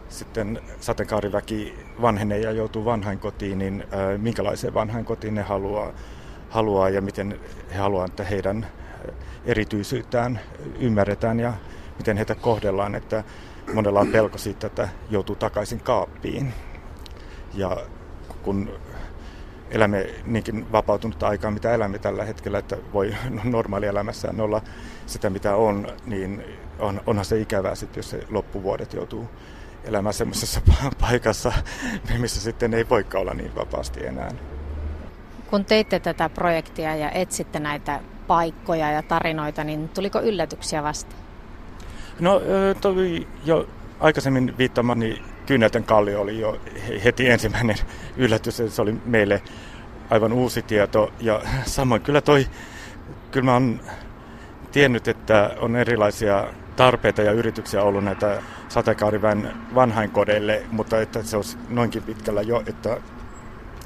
sitten sateenkaariväki vanhenee ja joutuu vanhainkotiin, niin minkälaiseen vanhainkotiin ne haluaa, haluaa ja miten he haluavat, että heidän erityisyyttään ymmärretään ja miten heitä kohdellaan, että monella on pelko siitä, että joutuu takaisin kaappiin. Ja kun elämme niinkin vapautunutta aikaa, mitä elämme tällä hetkellä, että voi normaalielämässään olla sitä, mitä on, niin on, onhan se ikävää sitten, jos se loppuvuodet joutuu elämään semmoisessa paikassa, missä sitten ei voikaan olla niin vapaasti enää. Kun teitte tätä projektia ja etsitte näitä paikkoja ja tarinoita, niin tuliko yllätyksiä vasta? No toi jo aikaisemmin viittamani Kyynelten kallio oli jo heti ensimmäinen yllätys. Se oli meille aivan uusi tieto. Ja samoin kyllä toi, kyllä mä oon tiennyt, että on erilaisia tarpeita ja yrityksiä ollut näitä sateenkaariväen vanhainkodeille, mutta että se olisi noinkin pitkällä jo, että,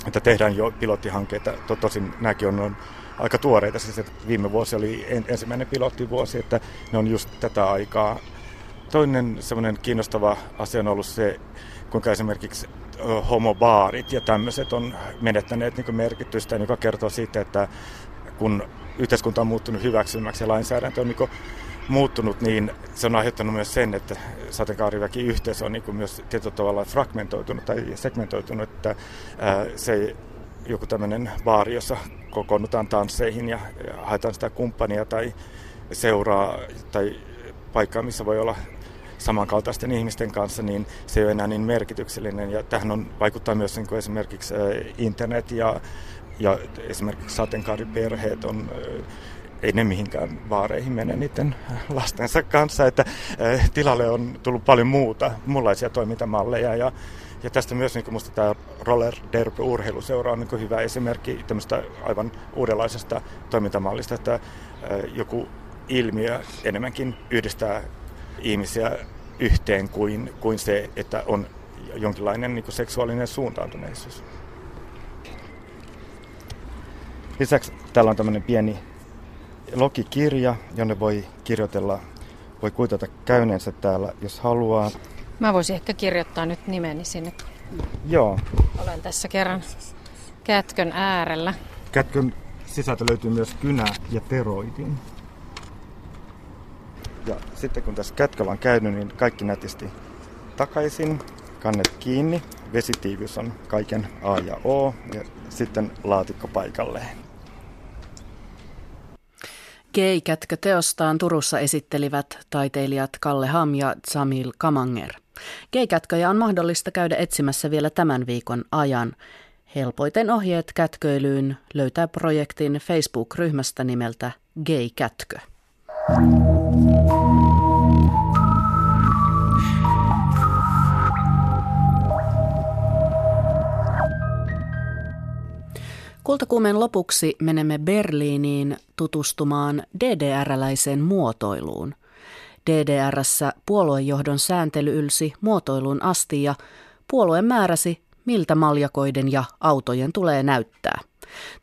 että tehdään jo pilottihankkeita. Tosin nämäkin on, on aika tuoreita. Siis että viime vuosi oli ensimmäinen pilottivuosi, että ne on just tätä aikaa. Toinen semmoinen kiinnostava asia on ollut se, kuinka esimerkiksi homobaarit ja tämmöiset on menettäneet niin merkitystä, joka kertoo siitä, että kun yhteiskunta on muuttunut hyväksymäksi ja lainsäädäntö on niin muuttunut, niin se on aiheuttanut myös sen, että sateenkaariväki yhteisö on niin myös tietyllä tavalla fragmentoitunut tai segmentoitunut, että se joku tämmöinen baari, jossa kokoonnutaan tansseihin ja haetaan sitä kumppania tai seuraa tai paikkaa, missä voi olla samankaltaisten ihmisten kanssa, niin se ei ole enää niin merkityksellinen. Ja tähän on, vaikuttaa myös niin kuin esimerkiksi internet ja, ja esimerkiksi sateenkaariperheet on ei ne mihinkään vaareihin mene niiden lastensa kanssa, että tilalle on tullut paljon muuta, muunlaisia toimintamalleja ja ja tästä myös niin minusta tämä Roller Derby urheiluseura on niin hyvä esimerkki tämmöistä aivan uudenlaisesta toimintamallista, että joku ilmiö enemmänkin yhdistää ihmisiä yhteen kuin, kuin se, että on jonkinlainen niin seksuaalinen suuntautuneisuus. Lisäksi täällä on tämmöinen pieni logikirja, jonne voi kirjoitella, voi kuitata käyneensä täällä, jos haluaa. Mä voisin ehkä kirjoittaa nyt nimeni sinne. Joo. Olen tässä kerran kätkön äärellä. Kätkön sisältö löytyy myös kynä ja teroidin. Ja sitten kun tässä kätköllä on käynyt, niin kaikki nätisti takaisin, kannet kiinni, vesitiivis on kaiken A ja O ja sitten laatikko paikalleen. Keikätkö teostaan Turussa esittelivät taiteilijat Kalle Ham ja Zamil Kamanger. Keikätköjä on mahdollista käydä etsimässä vielä tämän viikon ajan. Helpoiten ohjeet kätköilyyn löytää projektin Facebook-ryhmästä nimeltä Gay Kätkö. Kultakuumen lopuksi menemme Berliiniin tutustumaan DDR-läiseen muotoiluun. DDRssä puoluejohdon sääntely ylsi muotoiluun asti ja puolue määräsi, miltä maljakoiden ja autojen tulee näyttää.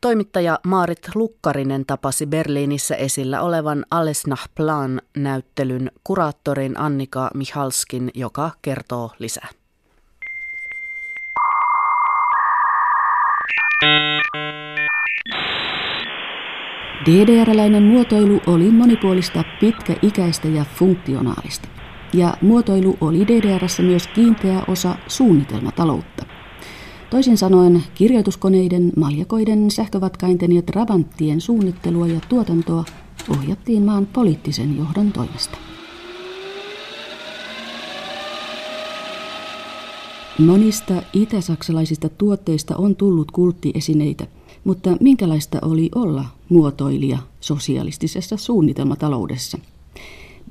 Toimittaja Maarit Lukkarinen tapasi Berliinissä esillä olevan Alles nach Plan näyttelyn kuraattorin Annika Mihalskin, joka kertoo lisää. DDR-läinen muotoilu oli monipuolista, pitkäikäistä ja funktionaalista. Ja muotoilu oli DDRssä myös kiinteä osa suunnitelmataloutta. Toisin sanoen kirjoituskoneiden, maljakoiden, sähkövatkainten ja trabanttien suunnittelua ja tuotantoa ohjattiin maan poliittisen johdon toimesta. Monista itäsaksalaisista tuotteista on tullut kulttiesineitä, mutta minkälaista oli olla muotoilija sosialistisessa suunnitelmataloudessa?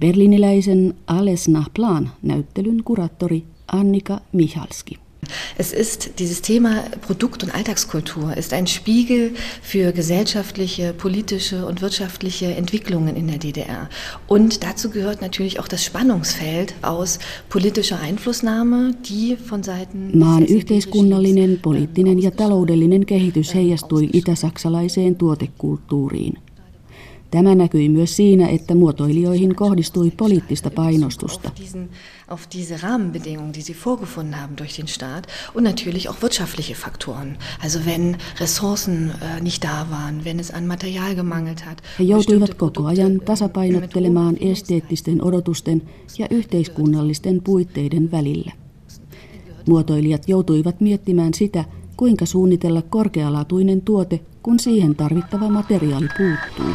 Berliniläisen Alles nach Plan näyttelyn kuraattori Annika Michalski. Es ist dieses Thema Produkt- und Alltagskultur ist ein Spiegel für gesellschaftliche, politische und wirtschaftliche Entwicklungen in der DDR. Und dazu gehört natürlich auch das Spannungsfeld aus politischer Einflussnahme, die von Seiten Maan yhteiskunnallinen, poliittinen ja taloudellinen kehitys heijastui itäsaksalaiseen tuotekulttuuriin. Tämä näkyi myös siinä, että muotoilijoihin kohdistui poliittista painostusta. Auf diese Rahmenbedingungen, die sie vorgefunden haben durch den Staat und natürlich auch wirtschaftliche Faktoren. Also wenn Ressourcen äh, nicht da waren, wenn es an Material gemangelt hat. He joutuivat koko ajan tasapainottelemaan esteettisten odotusten ja yhteiskunnallisten puitteiden välillä. Muotoilijat joutuivat miettimään sitä, kuinka suunnitella korkealaatuinen tuote, kun siihen tarvittava materiaali puuttuu.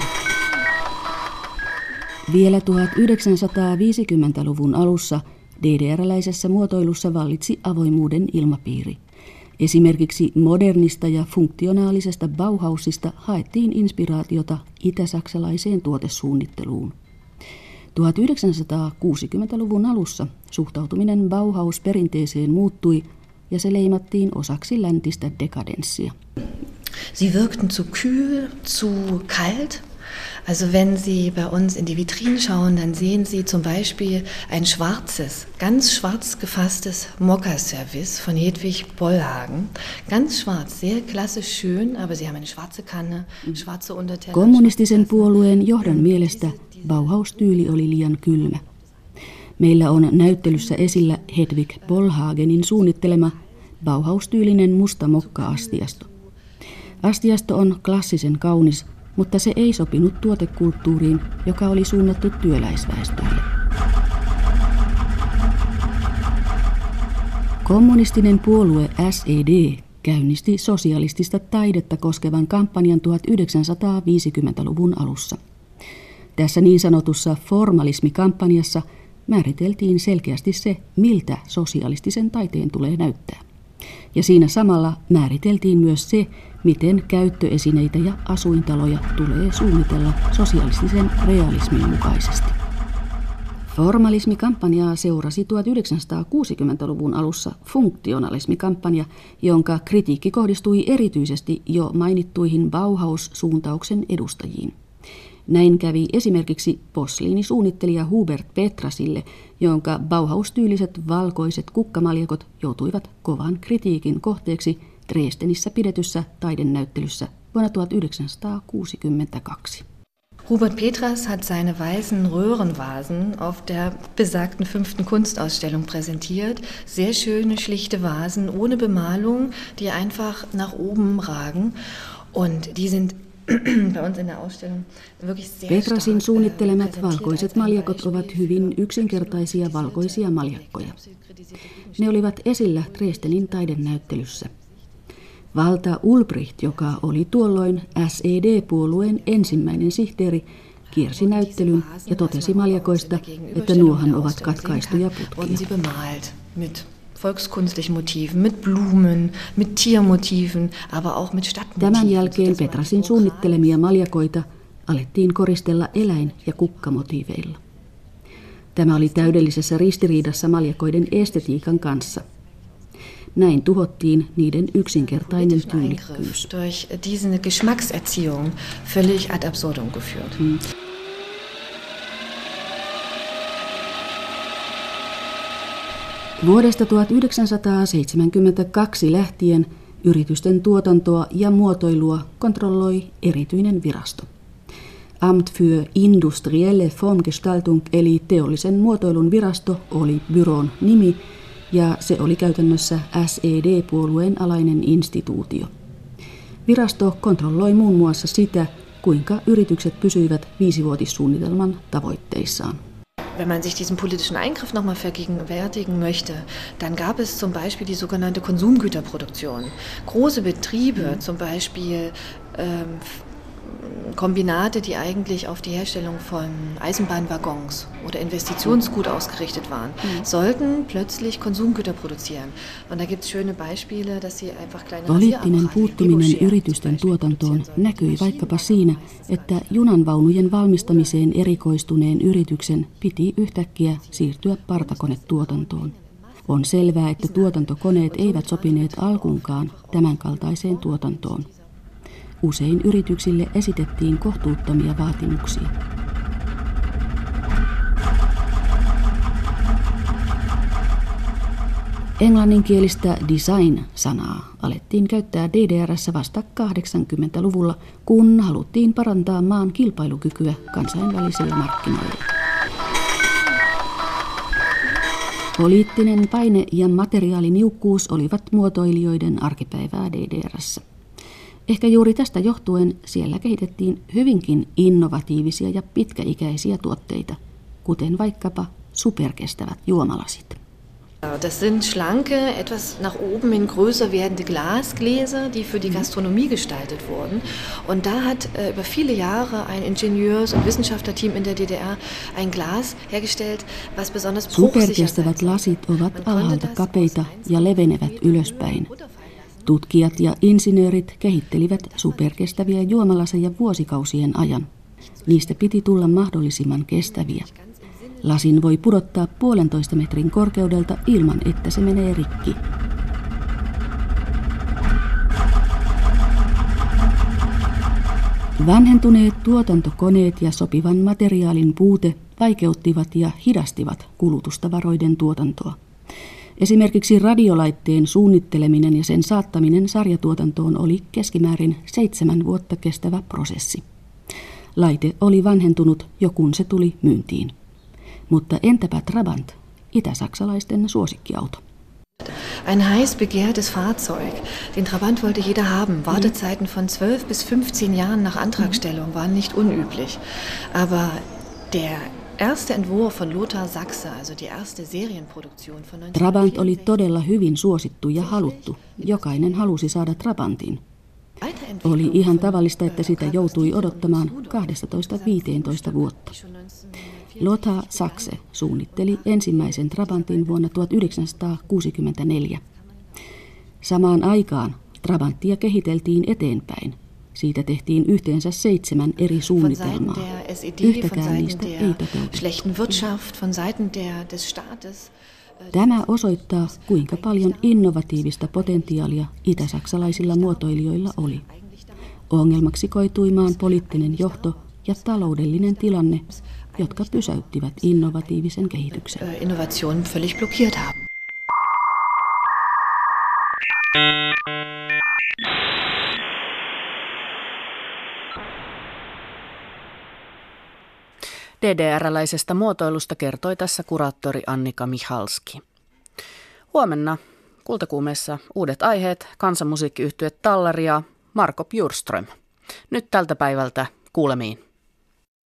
Vielä 1950-luvun alussa DDR-läisessä muotoilussa vallitsi avoimuuden ilmapiiri. Esimerkiksi modernista ja funktionaalisesta Bauhausista haettiin inspiraatiota itäsaksalaiseen tuotesuunnitteluun. 1960-luvun alussa suhtautuminen Bauhaus-perinteeseen muuttui ja se leimattiin osaksi läntistä dekadenssia. Sie wirkten zu kühl, zu kalt Also wenn Sie bei uns in die Vitrinen schauen, dann sehen Sie zum Beispiel ein schwarzes, ganz schwarz gefasstes Mokka-Service von Hedwig Bollhagen. Ganz schwarz, sehr klassisch schön, aber Sie haben eine schwarze Kanne, schwarze Unterteller. Kommunistisen puolueen johdon mielestä Bauhaus-tyyli oli liian kylmä. Meillä on näyttelyssä esillä Hedwig Bollhagenin suunnittelema Bauhaus-tyylinen musta mokka-astiasto. Astiasto on klassisen kaunis mutta se ei sopinut tuotekulttuuriin, joka oli suunnattu työläisväestölle. Kommunistinen puolue SED käynnisti sosialistista taidetta koskevan kampanjan 1950-luvun alussa. Tässä niin sanotussa formalismikampanjassa määriteltiin selkeästi se, miltä sosialistisen taiteen tulee näyttää. Ja siinä samalla määriteltiin myös se, miten käyttöesineitä ja asuintaloja tulee suunnitella sosialistisen realismin mukaisesti. Formalismikampanjaa seurasi 1960-luvun alussa funktionalismikampanja, jonka kritiikki kohdistui erityisesti jo mainittuihin Bauhaus-suuntauksen edustajiin. Näin kävi esimerkiksi posliinisuunnittelija Hubert Petrasille, jonka Bauhaus-tyyliset valkoiset kukkamaljakot joutuivat kovan kritiikin kohteeksi Dresdenissä pidetyssä taidennäyttelyssä vuonna 1962. Hubert Petras hat seine weißen Röhrenvasen auf der besagten fünften Kunstausstellung präsentiert. Sehr schöne, schlichte Vasen ohne Bemalung, die einfach nach oben ragen. Und die sind Petrasin suunnittelemat valkoiset maljakot ovat hyvin yksinkertaisia valkoisia maljakkoja. Ne olivat esillä Dresdenin taidenäyttelyssä. Valta Ulbricht, joka oli tuolloin SED-puolueen ensimmäinen sihteeri, kiersi näyttelyn ja totesi maljakoista, että nuohan ovat katkaistuja putkia. Volkskunstlichen mit Blumen, mit Tiermotiven, aber auch mit Stadtmotiven. Tämän jälkeen Petrasin suunnittelemia maljakoita alettiin koristella eläin- ja kukkamotiiveilla. Tämä oli täydellisessä ristiriidassa maljakoiden estetiikan kanssa. Näin tuhottiin niiden yksinkertainen tyylikkyys. Durch diese Geschmackserziehung völlig ad absurdum geführt. Hmm. Vuodesta 1972 lähtien yritysten tuotantoa ja muotoilua kontrolloi erityinen virasto. Amt für industrielle Formgestaltung eli teollisen muotoilun virasto oli byron nimi ja se oli käytännössä SED-puolueen alainen instituutio. Virasto kontrolloi muun muassa sitä, kuinka yritykset pysyivät viisivuotissuunnitelman tavoitteissaan. Wenn man sich diesen politischen Eingriff nochmal vergegenwärtigen möchte, dann gab es zum Beispiel die sogenannte Konsumgüterproduktion. Große Betriebe, zum Beispiel ähm, Kombinate, die eigentlich auf die Herstellung von Eisenbahnwaggons oder Investitionsgut ausgerichtet waren, mhm. sollten plötzlich Konsumgüter produzieren. Und da gibt es schöne Beispiele, dass sie einfach kleine Poliittinen puuttuminen yritysten tuotantoon näkyi vaikkapa siinä, että junanvaunujen valmistamiseen erikoistuneen yrityksen piti yhtäkkiä siirtyä partakonetuotantoon. On selvää, että tuotantokoneet eivät sopineet alkunkaan tämänkaltaiseen tuotantoon. Usein yrityksille esitettiin kohtuuttomia vaatimuksia. Englanninkielistä design-sanaa alettiin käyttää DDRssä vasta 80-luvulla, kun haluttiin parantaa maan kilpailukykyä kansainvälisillä markkinoilla. Poliittinen paine ja materiaaliniukkuus olivat muotoilijoiden arkipäivää DDRssä. Ehkä juuri tästä johtuen siellä kehitettiin hyvinkin innovatiivisia ja pitkäikäisiä tuotteita, kuten vaikkapa superkestävät juomalasit. Das sind schlanke, etwas nach oben hin größer werdende Glasgläser, die für die mhm. Gastronomie gestaltet wurden. Und da hat äh, über viele Jahre ein Ingenieurs- und Wissenschaftlerteam in der DDR ein Glas hergestellt, was besonders Superkestävät lasit ovat alhaalta kapeita ja levenevät ylöspäin. Tutkijat ja insinöörit kehittelivät superkestäviä juomalaseja vuosikausien ajan. Niistä piti tulla mahdollisimman kestäviä. Lasin voi pudottaa puolentoista metrin korkeudelta ilman, että se menee rikki. Vanhentuneet tuotantokoneet ja sopivan materiaalin puute vaikeuttivat ja hidastivat kulutustavaroiden tuotantoa. Esimerkiksi radiolaitteen suunnitteleminen ja sen saattaminen sarjatuotantoon oli keskimäärin seitsemän vuotta kestävä prosessi. Laite oli vanhentunut jo kun se tuli myyntiin. Mutta entäpä Trabant, itä-saksalaisten suosikkiauto? Ein heiß begehrtes Fahrzeug. Den Trabant wollte jeder haben. Wartezeiten von 12 bis 15 Jahren nach Antragstellung waren nicht unüblich. Aber der erste Entwurf von Lothar Sachse, also die erste Serienproduktion von Trabant oli todella hyvin suosittu ja haluttu. Jokainen halusi saada Trabantin. Oli ihan tavallista, että sitä joutui odottamaan 12-15 vuotta. Lothar Sachse suunnitteli ensimmäisen Trabantin vuonna 1964. Samaan aikaan Trabanttia kehiteltiin eteenpäin – siitä tehtiin yhteensä seitsemän eri suunnitelmaa. Yhtäkään niistä ei toteutettu. Tämä osoittaa, kuinka paljon innovatiivista potentiaalia itäsaksalaisilla muotoilijoilla oli. Ongelmaksi koituimaan poliittinen johto ja taloudellinen tilanne, jotka pysäyttivät innovatiivisen kehityksen. Innovation völlig blockiert haben. DDR-läisestä muotoilusta kertoi tässä kuraattori Annika Mihalski. Huomenna Kultakuumeessa uudet aiheet, kansanmusiikkiyhtyö Tallaria, Marko Bjurström. Nyt tältä päivältä kuulemiin.